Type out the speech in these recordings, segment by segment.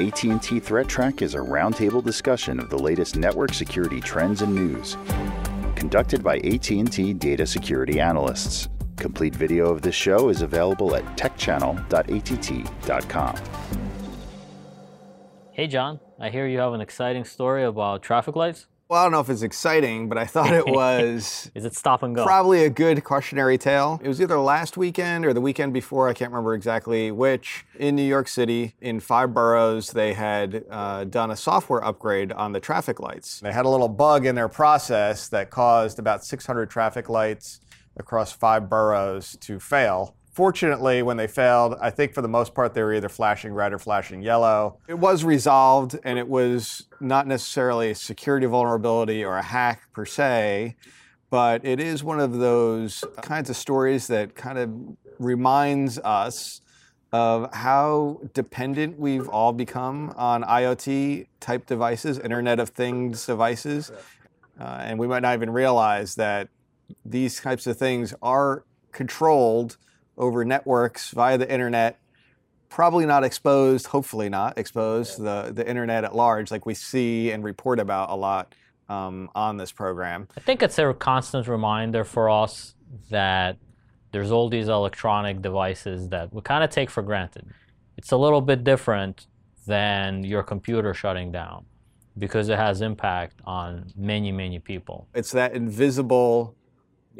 AT&T Threat Track is a roundtable discussion of the latest network security trends and news. Conducted by AT&T data security analysts. Complete video of this show is available at techchannel.att.com. Hey John, I hear you have an exciting story about traffic lights. Well, I don't know if it's exciting, but I thought it was. Is it stop and go? Probably a good cautionary tale. It was either last weekend or the weekend before, I can't remember exactly which. In New York City, in five boroughs, they had uh, done a software upgrade on the traffic lights. They had a little bug in their process that caused about 600 traffic lights across five boroughs to fail. Fortunately, when they failed, I think for the most part they were either flashing red or flashing yellow. It was resolved and it was not necessarily a security vulnerability or a hack per se, but it is one of those kinds of stories that kind of reminds us of how dependent we've all become on IoT type devices, Internet of Things devices. Uh, and we might not even realize that these types of things are controlled over networks via the internet, probably not exposed, hopefully not exposed the, the internet at large, like we see and report about a lot um, on this program. I think it's a constant reminder for us that there's all these electronic devices that we kind of take for granted. It's a little bit different than your computer shutting down because it has impact on many, many people. It's that invisible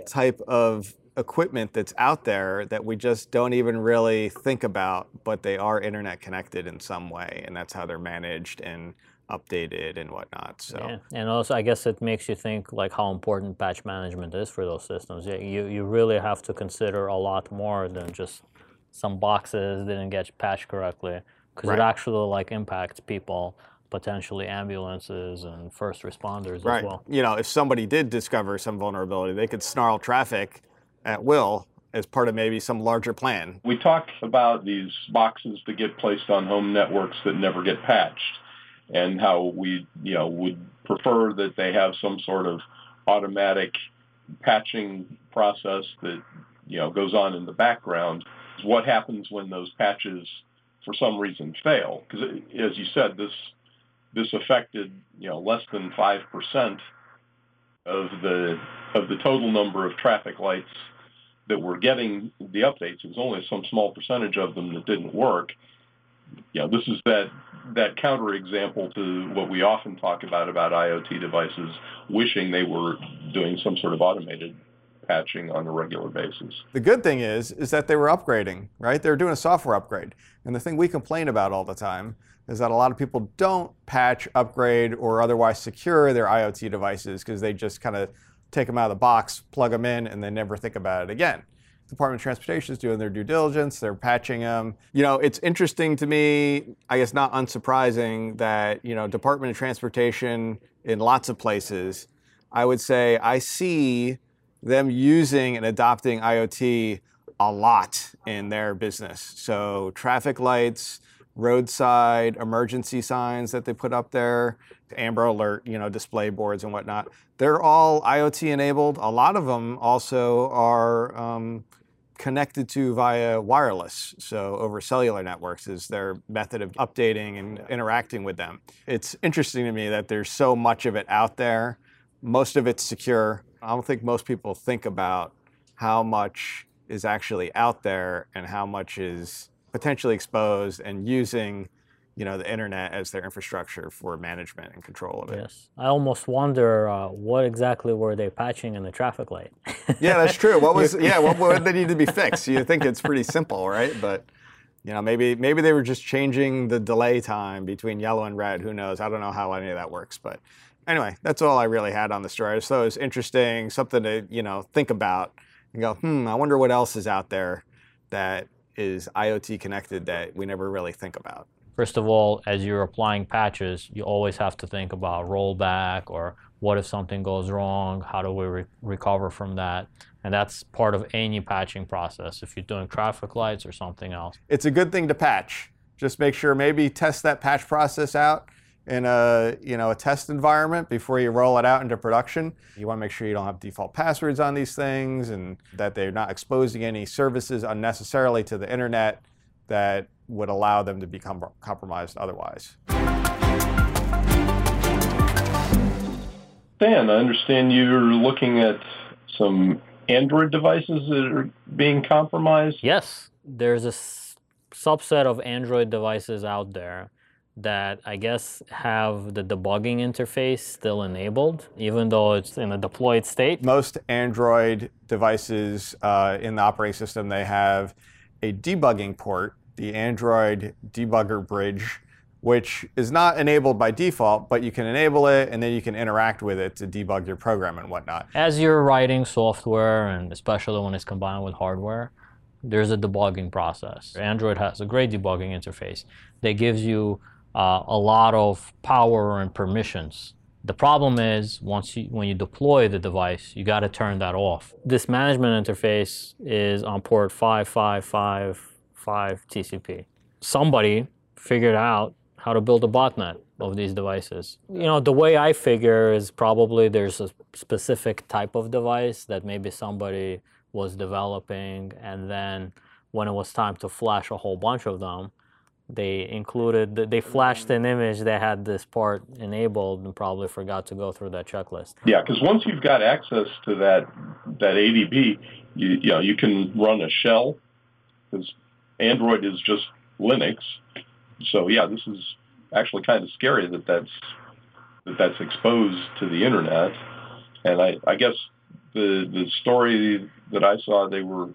type of equipment that's out there that we just don't even really think about, but they are internet connected in some way, and that's how they're managed and updated and whatnot. So yeah. and also I guess it makes you think like how important patch management is for those systems. You you really have to consider a lot more than just some boxes didn't get patched correctly because right. it actually like impacts people potentially ambulances and first responders right. as well. You know, if somebody did discover some vulnerability, they could snarl traffic at will as part of maybe some larger plan. We talk about these boxes that get placed on home networks that never get patched and how we, you know, would prefer that they have some sort of automatic patching process that, you know, goes on in the background. What happens when those patches for some reason fail? Because as you said, this this affected, you know, less than 5% of the of the total number of traffic lights that were getting the updates. It was only some small percentage of them that didn't work. Know, this is that that counter example to what we often talk about about IoT devices wishing they were doing some sort of automated patching on a regular basis. The good thing is is that they were upgrading, right? They were doing a software upgrade. And the thing we complain about all the time is that a lot of people don't patch, upgrade, or otherwise secure their IoT devices because they just kind of take them out of the box, plug them in, and then never think about it again. The Department of Transportation is doing their due diligence, they're patching them. You know, it's interesting to me, I guess not unsurprising, that, you know, Department of Transportation in lots of places, I would say I see them using and adopting IoT a lot in their business. So traffic lights, roadside emergency signs that they put up there, Amber Alert, you know, display boards and whatnot. They're all IoT enabled. A lot of them also are um, connected to via wireless, so over cellular networks is their method of updating and interacting with them. It's interesting to me that there's so much of it out there. Most of it's secure. I don't think most people think about how much is actually out there and how much is potentially exposed and using you know the internet as their infrastructure for management and control of it. Yes, I almost wonder uh, what exactly were they patching in the traffic light. yeah, that's true. What was yeah? What would they need to be fixed? You think it's pretty simple, right? But you know, maybe maybe they were just changing the delay time between yellow and red. Who knows? I don't know how any of that works, but anyway, that's all I really had on the story. So it was interesting, something to you know think about and go, hmm, I wonder what else is out there that is IoT connected that we never really think about? First of all, as you're applying patches, you always have to think about rollback or what if something goes wrong? How do we re recover from that? And that's part of any patching process if you're doing traffic lights or something else. It's a good thing to patch. Just make sure maybe test that patch process out in a you know a test environment before you roll it out into production. You want to make sure you don't have default passwords on these things and that they're not exposing any services unnecessarily to the internet that would allow them to become compromised otherwise. Dan, I understand you're looking at some Android devices that are being compromised. Yes, there's a s- subset of Android devices out there that I guess have the debugging interface still enabled, even though it's in a deployed state. Most Android devices uh, in the operating system, they have a debugging port, the Android debugger bridge, which is not enabled by default, but you can enable it and then you can interact with it to debug your program and whatnot. As you're writing software, and especially when it's combined with hardware, there's a debugging process. Android has a great debugging interface that gives you uh, a lot of power and permissions. The problem is once you when you deploy the device, you got to turn that off. This management interface is on port 5555 TCP. Somebody figured out how to build a botnet of these devices. You know, the way I figure is probably there's a specific type of device that maybe somebody was developing and then when it was time to flash a whole bunch of them, they included they flashed an image that had this part enabled and probably forgot to go through that checklist. Yeah, because once you've got access to that that ADB, you, you know you can run a shell because Android is just Linux. So yeah, this is actually kind of scary that that's that that's exposed to the internet. And I, I guess the the story that I saw, they were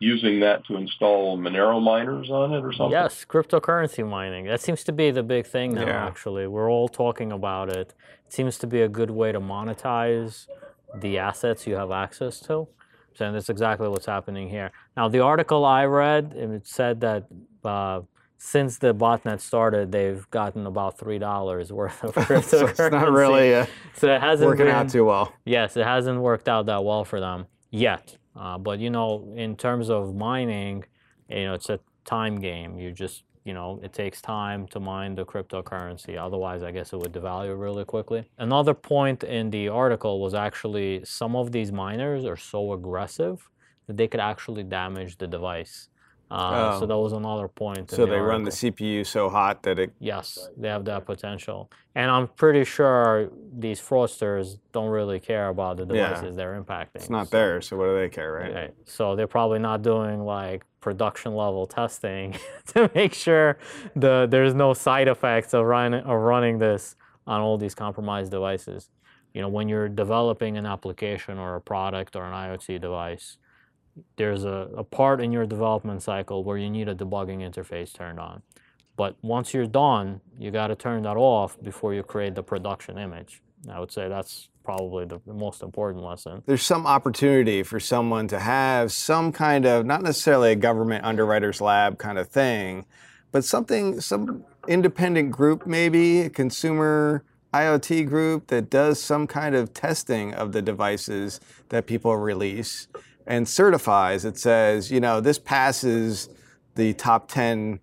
using that to install Monero miners on it or something. Yes, cryptocurrency mining. That seems to be the big thing now, Yeah. actually. We're all talking about it. It seems to be a good way to monetize the assets you have access to. So that's exactly what's happening here. Now, the article I read, it said that uh, since the botnet started, they've gotten about $3 worth of cryptocurrency. so it's not really uh, So it hasn't working been, out too well. Yes, it hasn't worked out that well for them yet. Uh, but you know, in terms of mining, you know, it's a time game. You just, you know, it takes time to mine the cryptocurrency. Otherwise, I guess it would devalue really quickly. Another point in the article was actually some of these miners are so aggressive that they could actually damage the device. Uh, Oh. So that was another point. in So they run the. CPU so hot that it. Yes, they have that potential. And I'm pretty sure these fraudsters don't really care about the Yeah. devices they're impacting. It's not So- there, so what do they care, right? Right. So they're probably not doing like production level testing to make sure the there's no side effects of running of running this on all these compromised devices. You know, when you're developing an application or a product or an IoT device, there's a, a part in your development cycle where you need a debugging interface turned on. But once you're done, you got to turn that off before you create the production image. I would say that's probably the, the most important lesson. There's some opportunity for someone to have some kind of, not necessarily a government underwriters lab kind of thing, but something, some independent group, maybe a consumer IoT group that does some kind of testing of the devices that people release and certifies. It says, you know, this passes the top 10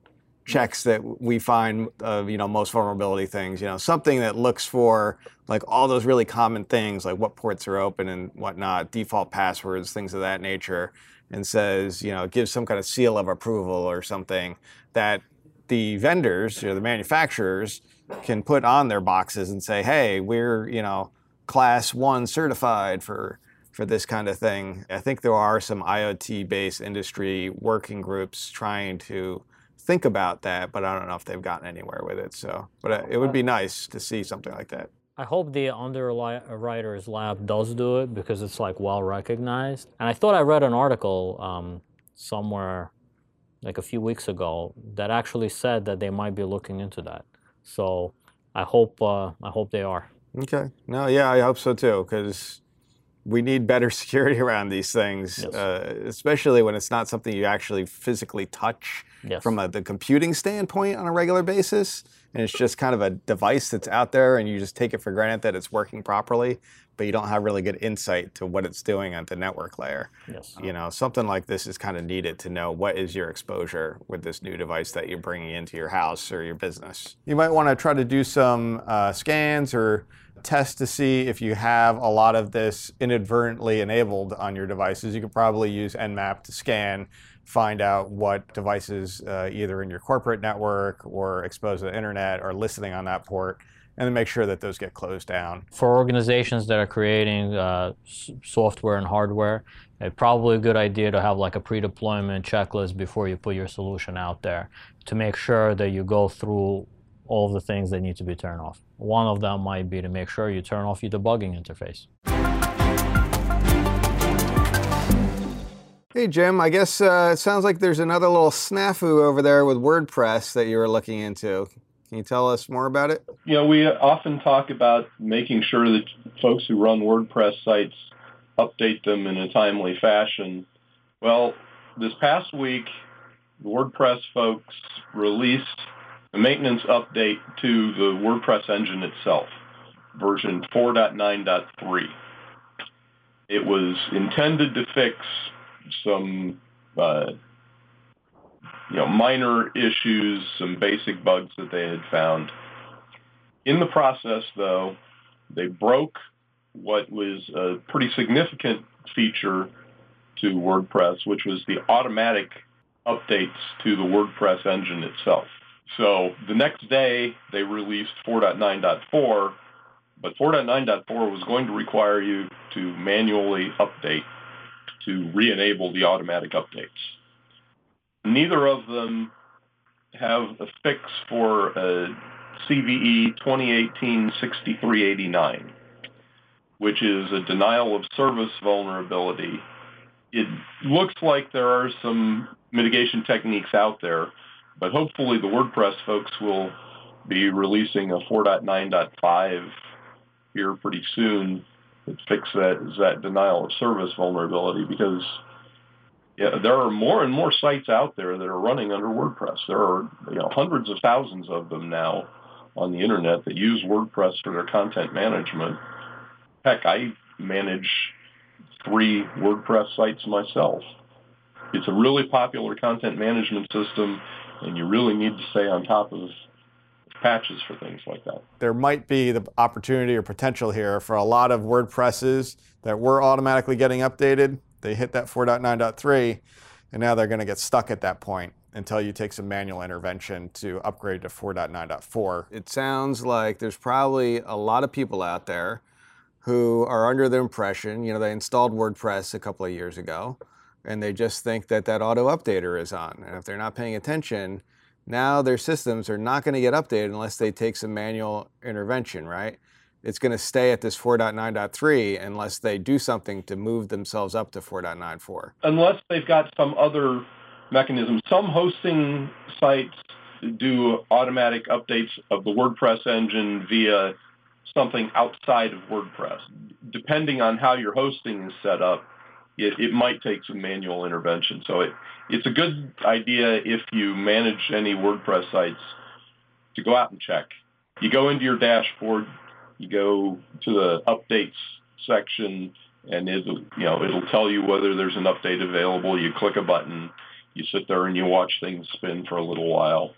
checks that we find of you know most vulnerability things you know something that looks for like all those really common things like what ports are open and whatnot default passwords things of that nature and says you know gives some kind of seal of approval or something that the vendors or the manufacturers can put on their boxes and say hey we're you know class one certified for for this kind of thing i think there are some iot based industry working groups trying to think about that, but I don't know if they've gotten anywhere with it. So, but uh, it would be nice to see something like that. I hope the Underwriters Lab does do it because it's like well recognized. And I thought I read an article um, somewhere like a few weeks ago that actually said that they might be looking into that. So I hope uh, I hope they are. Okay. No, yeah, I hope so too, because we need better security around these things, Yes. uh, especially when it's not something you actually physically touch Yes. from a, the computing standpoint on a regular basis. And it's just kind of a device that's out there, and you just take it for granted that it's working properly, but you don't have really good insight to what it's doing at the network layer. yes. You know, something like this is kind of needed to know what is your exposure with this new device that you're bringing into your house or your business. You might want to try to do some uh, scans or tests to see if you have a lot of this inadvertently enabled on your devices. You could probably use Nmap to scan find out what devices uh, either in your corporate network or exposed to the internet are listening on that port and then make sure that those get closed down. For organizations that are creating uh, software and hardware, it's probably a good idea to have like a pre-deployment checklist before you put your solution out there to make sure that you go through all the things that need to be turned off. One of them might be to make sure you turn off your debugging interface. Hey Jim, I guess uh, it sounds like there's another little snafu over there with WordPress that you were looking into. Can you tell us more about it? You know, we often talk about making sure that folks who run WordPress sites update them in a timely fashion. Well, this past week, WordPress folks released a maintenance update to the WordPress engine itself, version 4.9.3. It was intended to fix some uh, you know, minor issues, some basic bugs that they had found. In the process, though, they broke what was a pretty significant feature to WordPress, which was the automatic updates to the WordPress engine itself. So the next day, they released 4.9.4, but 4.9.4 was going to require you to manually update to re-enable the automatic updates. Neither of them have a fix for a CVE 2018-6389, which is a denial of service vulnerability. It looks like there are some mitigation techniques out there, but hopefully the WordPress folks will be releasing a 4.9.5 here pretty soon that fix that, that denial of service vulnerability because yeah, there are more and more sites out there that are running under WordPress. There are you know hundreds of thousands of them now on the internet that use WordPress for their content management. Heck, I manage three WordPress sites myself. It's a really popular content management system, and you really need to stay on top of patches for things like that. There might be the opportunity or potential here for a lot of WordPresses that were automatically getting updated they hit that 4.9.3, and now they're going to get stuck at that point until you take some manual intervention to upgrade to 4.9.4. It sounds like there's probably a lot of people out there who are under the impression, you know, they installed WordPress a couple of years ago, and they just think that that auto updater is on. And if they're not paying attention, now their systems are not going to get updated unless they take some manual intervention, right? It's going to stay at this 4.9.3 unless they do something to move themselves up to 4.94. Unless they've got some other mechanism. Some hosting sites do automatic updates of the WordPress engine via something outside of WordPress. Depending on how your hosting is set up, it, it might take some manual intervention. So it, it's a good idea if you manage any WordPress sites to go out and check. You go into your dashboard, you go to the updates section and it'll, you know, it'll tell you whether there's an update available. You click a button, you sit there and you watch things spin for a little while.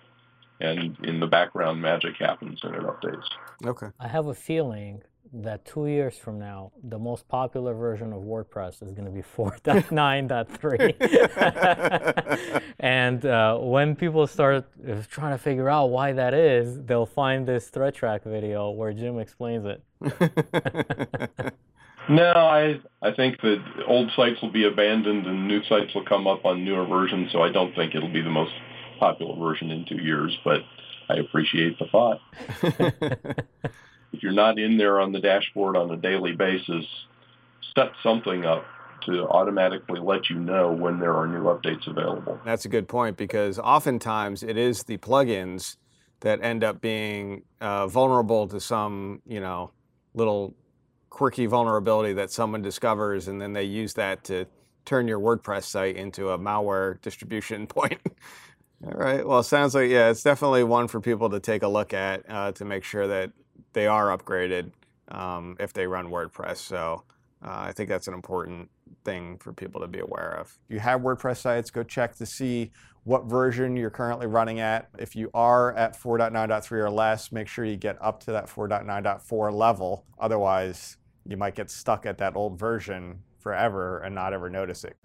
And in the background, magic happens and it updates. Okay. I have a feeling that two years from now, the most popular version of WordPress is going to be 4.9.3. and uh, when people start uh, trying to figure out why that is, they'll find this Threat Track video where Jim explains it. no, I I think that old sites will be abandoned and new sites will come up on newer versions. So I don't think it'll be the most popular version in two years. But I appreciate the thought if you're not in there on the dashboard on a daily basis, set something up to automatically let you know when there are new updates available. That's a good point because oftentimes it is the plugins that end up being uh, vulnerable to some, you know, little quirky vulnerability that someone discovers, and then they use that to turn your WordPress site into a malware distribution point. All right. Well, sounds like yeah, it's definitely one for people to take a look at uh, to make sure that they are upgraded um, if they run WordPress. So uh, I think that's an important thing for people to be aware of. If you have WordPress sites, go check to see what version you're currently running at. If you are at 4.9.3 or less, make sure you get up to that 4.9.4 level. Otherwise, you might get stuck at that old version forever and not ever notice it.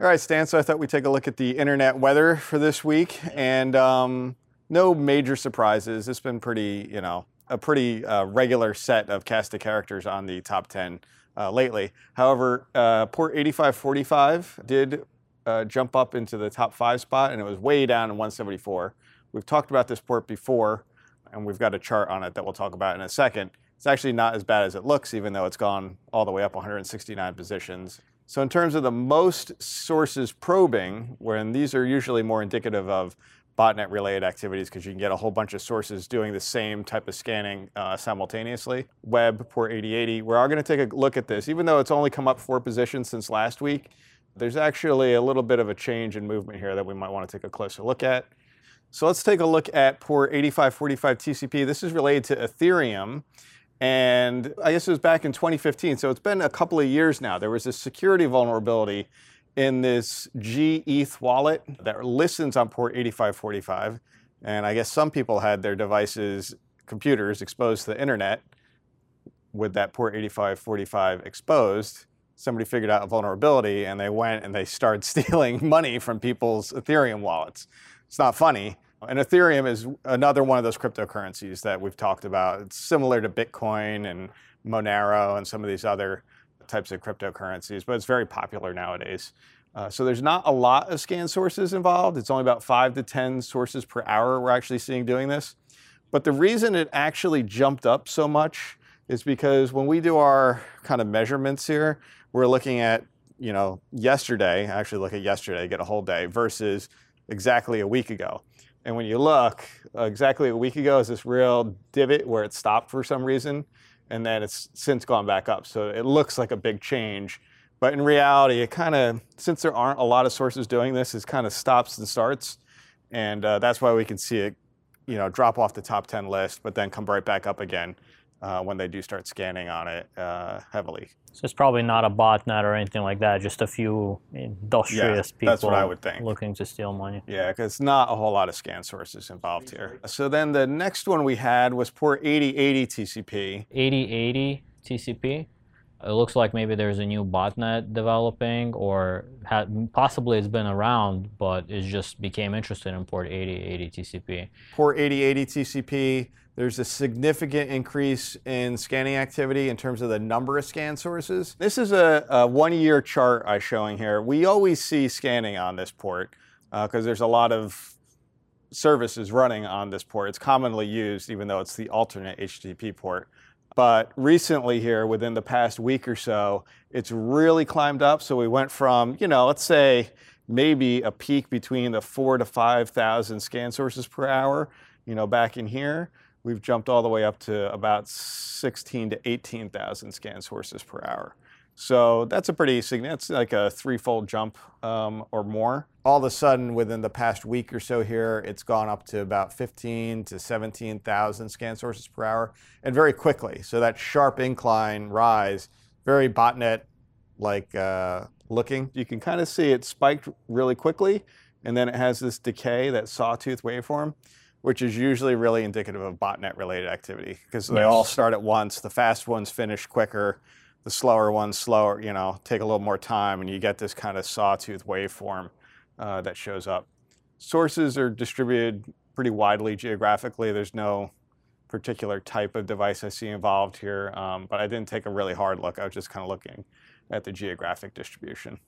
All right, Stan. So I thought we'd take a look at the internet weather for this week, and um, no major surprises. It's been pretty, you know, a pretty uh, regular set of cast of characters on the top 10 uh, lately. However, uh, port 8545 did uh, jump up into the top five spot, and it was way down in 174. We've talked about this port before, and we've got a chart on it that we'll talk about in a second. It's actually not as bad as it looks, even though it's gone all the way up 169 positions. So in terms of the most sources probing, when these are usually more indicative of botnet related activities because you can get a whole bunch of sources doing the same type of scanning uh, simultaneously. Web, port 8080. We're all going to take a look at this. Even though it's only come up four positions since last week, there's actually a little bit of a change in movement here that we might want to take a closer look at. So let's take a look at port 8545 TCP. This is related to Ethereum. And I guess it was back in 2015. So it's been a couple of years now. There was this security vulnerability in this Geth wallet that listens on port 8545. And I guess some people had their devices, computers exposed to the internet with that port 8545 exposed. Somebody figured out a vulnerability and they went and they started stealing money from people's Ethereum wallets. It's not funny. And Ethereum is another one of those cryptocurrencies that we've talked about. It's similar to Bitcoin and Monero and some of these other types of cryptocurrencies, but it's very popular nowadays. Uh, so there's not a lot of scan sources involved. It's only about five to 10 sources per hour we're actually seeing doing this. But the reason it actually jumped up so much is because when we do our kind of measurements here, we're looking at, you know, yesterday, I actually look at yesterday, get a whole day versus exactly a week ago. And when you look, uh, exactly a week ago is this real divot where it stopped for some reason and then it's since gone back up. So it looks like a big change. But in reality, it kind of, since there aren't a lot of sources doing this, it kind of stops and starts. And uh, that's why we can see it, you know, drop off the top 10 list, but then come right back up again uh, when they do start scanning on it uh, heavily. So it's probably not a botnet or anything like that, just a few industrious yeah, people that's what I would think. looking to steal money. Yeah, because not a whole lot of scan sources involved here. So then the next one we had was port 8080 TCP. 8080 TCP. It looks like maybe there's a new botnet developing, or possibly it's been around, but it just became interested in port 8080 TCP. Port 8080 TCP there's a significant increase in scanning activity in terms of the number of scan sources. This is a, a one-year chart I'm showing here. We always see scanning on this port because uh, there's a lot of services running on this port. It's commonly used even though it's the alternate HTTP port. But recently here, within the past week or so, it's really climbed up. So we went from, you know, let's say maybe a peak between the four to 5,000 scan sources per hour, you know, back in here we've jumped all the way up to about 16 to 18,000 scan sources per hour. So that's a pretty significant, it's like a threefold jump um, or more. All of a sudden, within the past week or so here, it's gone up to about 15 to 17,000 scan sources per hour, and very quickly. So that sharp incline rise, very botnet like uh, looking. You can kind of see it spiked really quickly, and then it has this decay, that sawtooth waveform which is usually really indicative of botnet related activity because they all start at once. The fast ones finish quicker, the slower ones slower, you know, take a little more time, and you get this kind of sawtooth waveform uh, that shows up. Sources are distributed pretty widely geographically. There's no particular type of device I see involved here, um, but I didn't take a really hard look. I was just kind of looking at the geographic distribution.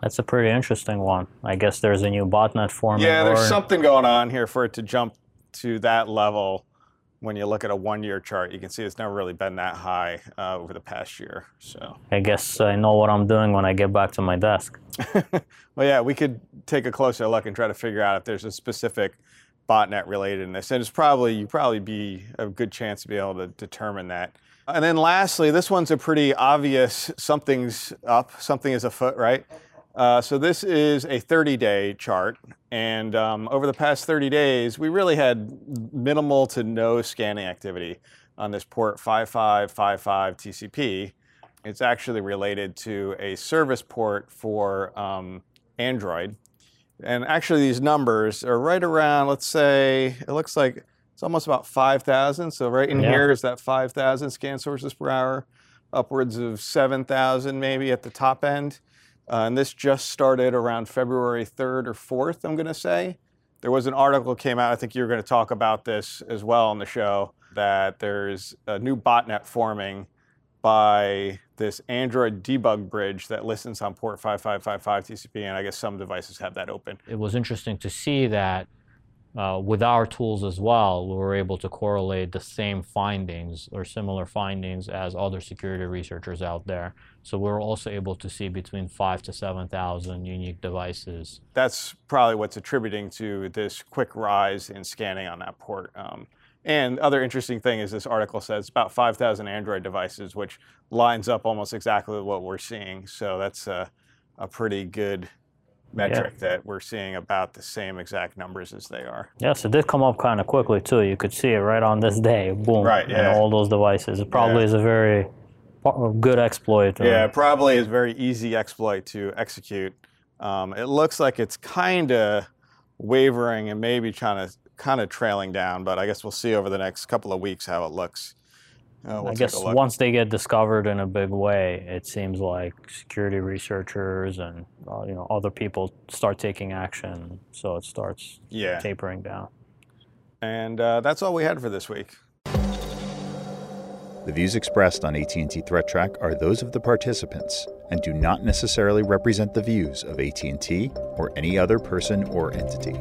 That's a pretty interesting one. I guess there's a new botnet forming. Yeah, there's or... something going on here for it to jump to that level. When you look at a one-year chart, you can see it's never really been that high uh, over the past year. So I guess I know what I'm doing when I get back to my desk. well, yeah, we could take a closer look and try to figure out if there's a specific botnet related in this, and it's probably you probably be a good chance to be able to determine that. And then lastly, this one's a pretty obvious something's up, something is afoot, right? Uh, so this is a 30-day chart, and um, over the past 30 days, we really had minimal to no scanning activity on this port 5555 TCP. It's actually related to a service port for um, Android. And actually these numbers are right around, let's say, it looks like it's almost about 5,000. So right in yeah. here is that 5,000 scan sources per hour, upwards of 7,000 maybe at the top end. Uh, and this just started around February 3rd or 4th, I'm going to say. There was an article came out, I think you were going to talk about this as well on the show, that there's a new botnet forming by this Android debug bridge that listens on port 5555 TCP, and I guess some devices have that open. It was interesting to see that uh, with our tools as well, we were able to correlate the same findings or similar findings as other security researchers out there. So we are also able to see between five to 7,000 unique devices. That's probably what's attributing to this quick rise in scanning on that port. Um, and other interesting thing is this article says about 5,000 Android devices, which lines up almost exactly with what we're seeing. So that's a, a pretty good metric yeah. that we're seeing about the same exact numbers as they are. Yes, it did come up kind of quickly too. You could see it right on this day, boom, right, yeah. all those devices. It probably yeah. is a very good exploit. Yeah, probably is a very easy exploit to execute. Um, it looks like it's kind of wavering and maybe trying to kind of trailing down, but I guess we'll see over the next couple of weeks how it looks. Uh, we'll I guess once they get discovered in a big way, it seems like security researchers and uh, you know other people start taking action, so it starts yeah. tapering down. And uh, that's all we had for this week. The views expressed on AT&T Threat Track are those of the participants and do not necessarily represent the views of AT&T or any other person or entity.